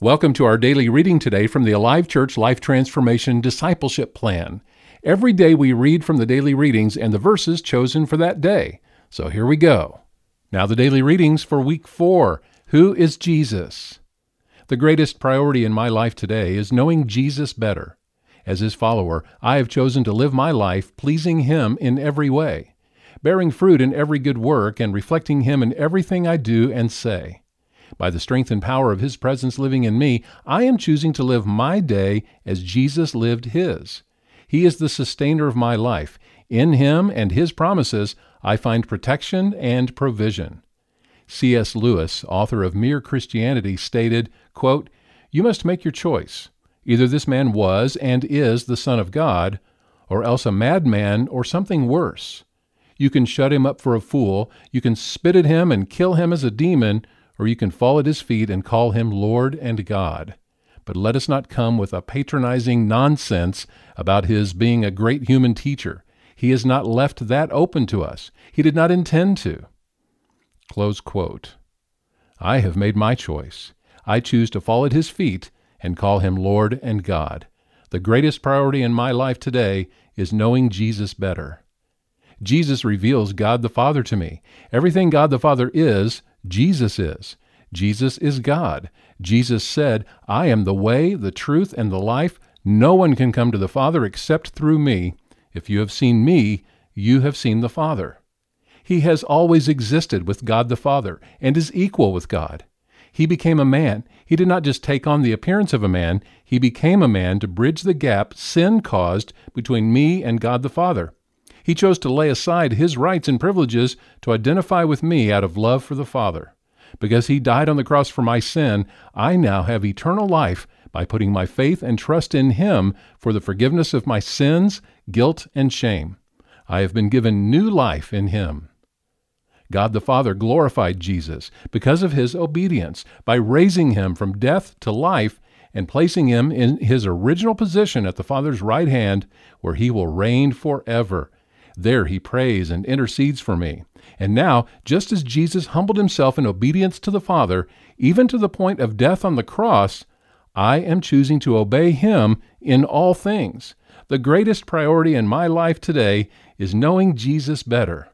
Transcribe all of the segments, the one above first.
Welcome to our daily reading today from the Alive Church Life Transformation Discipleship Plan. Every day we read from the daily readings and the verses chosen for that day. So here we go. Now, the daily readings for week four Who is Jesus? The greatest priority in my life today is knowing Jesus better. As his follower, I have chosen to live my life pleasing him in every way, bearing fruit in every good work, and reflecting him in everything I do and say. By the strength and power of His presence living in me, I am choosing to live my day as Jesus lived His. He is the sustainer of my life. In Him and His promises, I find protection and provision. C.S. Lewis, author of Mere Christianity, stated, quote, You must make your choice. Either this man was and is the Son of God, or else a madman or something worse. You can shut him up for a fool, you can spit at him and kill him as a demon, or you can fall at his feet and call him Lord and God. But let us not come with a patronizing nonsense about his being a great human teacher. He has not left that open to us. He did not intend to. Close quote. I have made my choice. I choose to fall at his feet and call him Lord and God. The greatest priority in my life today is knowing Jesus better. Jesus reveals God the Father to me. Everything God the Father is, Jesus is. Jesus is God. Jesus said, I am the way, the truth, and the life. No one can come to the Father except through me. If you have seen me, you have seen the Father. He has always existed with God the Father and is equal with God. He became a man. He did not just take on the appearance of a man, he became a man to bridge the gap sin caused between me and God the Father. He chose to lay aside his rights and privileges to identify with me out of love for the Father. Because he died on the cross for my sin, I now have eternal life by putting my faith and trust in him for the forgiveness of my sins, guilt, and shame. I have been given new life in him. God the Father glorified Jesus because of his obedience by raising him from death to life and placing him in his original position at the Father's right hand, where he will reign forever there he prays and intercedes for me. And now, just as Jesus humbled himself in obedience to the Father, even to the point of death on the cross, I am choosing to obey him in all things. The greatest priority in my life today is knowing Jesus better.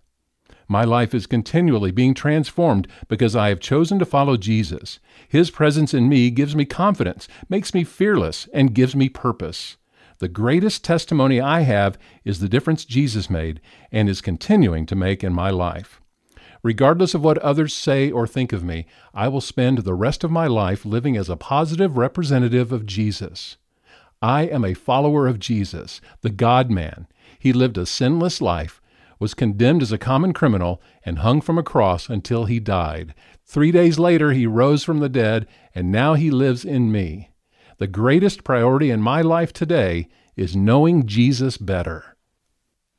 My life is continually being transformed because I have chosen to follow Jesus. His presence in me gives me confidence, makes me fearless, and gives me purpose. The greatest testimony I have is the difference Jesus made and is continuing to make in my life. Regardless of what others say or think of me, I will spend the rest of my life living as a positive representative of Jesus. I am a follower of Jesus, the God man. He lived a sinless life, was condemned as a common criminal, and hung from a cross until he died. Three days later, he rose from the dead, and now he lives in me. The greatest priority in my life today is knowing Jesus better.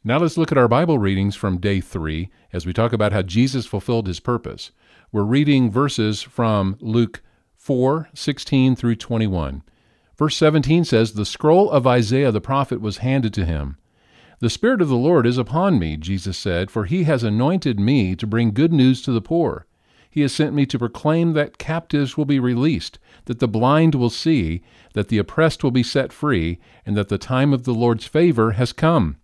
Now let's look at our Bible readings from day three as we talk about how Jesus fulfilled his purpose. We're reading verses from Luke 4 16 through 21. Verse 17 says, The scroll of Isaiah the prophet was handed to him. The Spirit of the Lord is upon me, Jesus said, for he has anointed me to bring good news to the poor. He has sent me to proclaim that captives will be released, that the blind will see, that the oppressed will be set free, and that the time of the Lord's favor has come.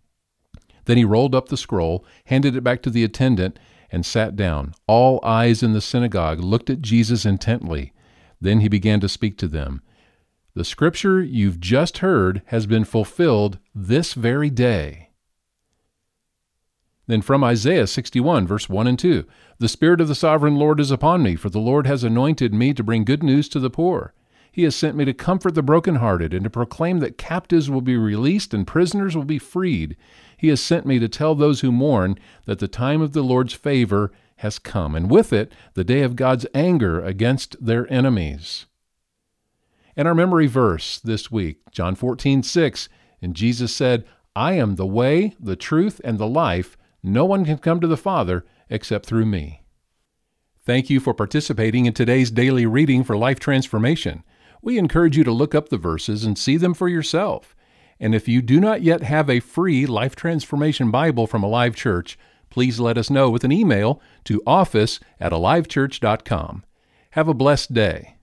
Then he rolled up the scroll, handed it back to the attendant, and sat down. All eyes in the synagogue looked at Jesus intently. Then he began to speak to them. The scripture you've just heard has been fulfilled this very day. Then from Isaiah 61, verse 1 and 2 The Spirit of the sovereign Lord is upon me, for the Lord has anointed me to bring good news to the poor. He has sent me to comfort the brokenhearted and to proclaim that captives will be released and prisoners will be freed. He has sent me to tell those who mourn that the time of the Lord's favor has come, and with it the day of God's anger against their enemies. And our memory verse this week, John 14, 6, and Jesus said, I am the way, the truth, and the life. No one can come to the Father except through me. Thank you for participating in today's daily reading for life transformation. We encourage you to look up the verses and see them for yourself. And if you do not yet have a free Life Transformation Bible from Alive Church, please let us know with an email to office at alivechurch.com. Have a blessed day.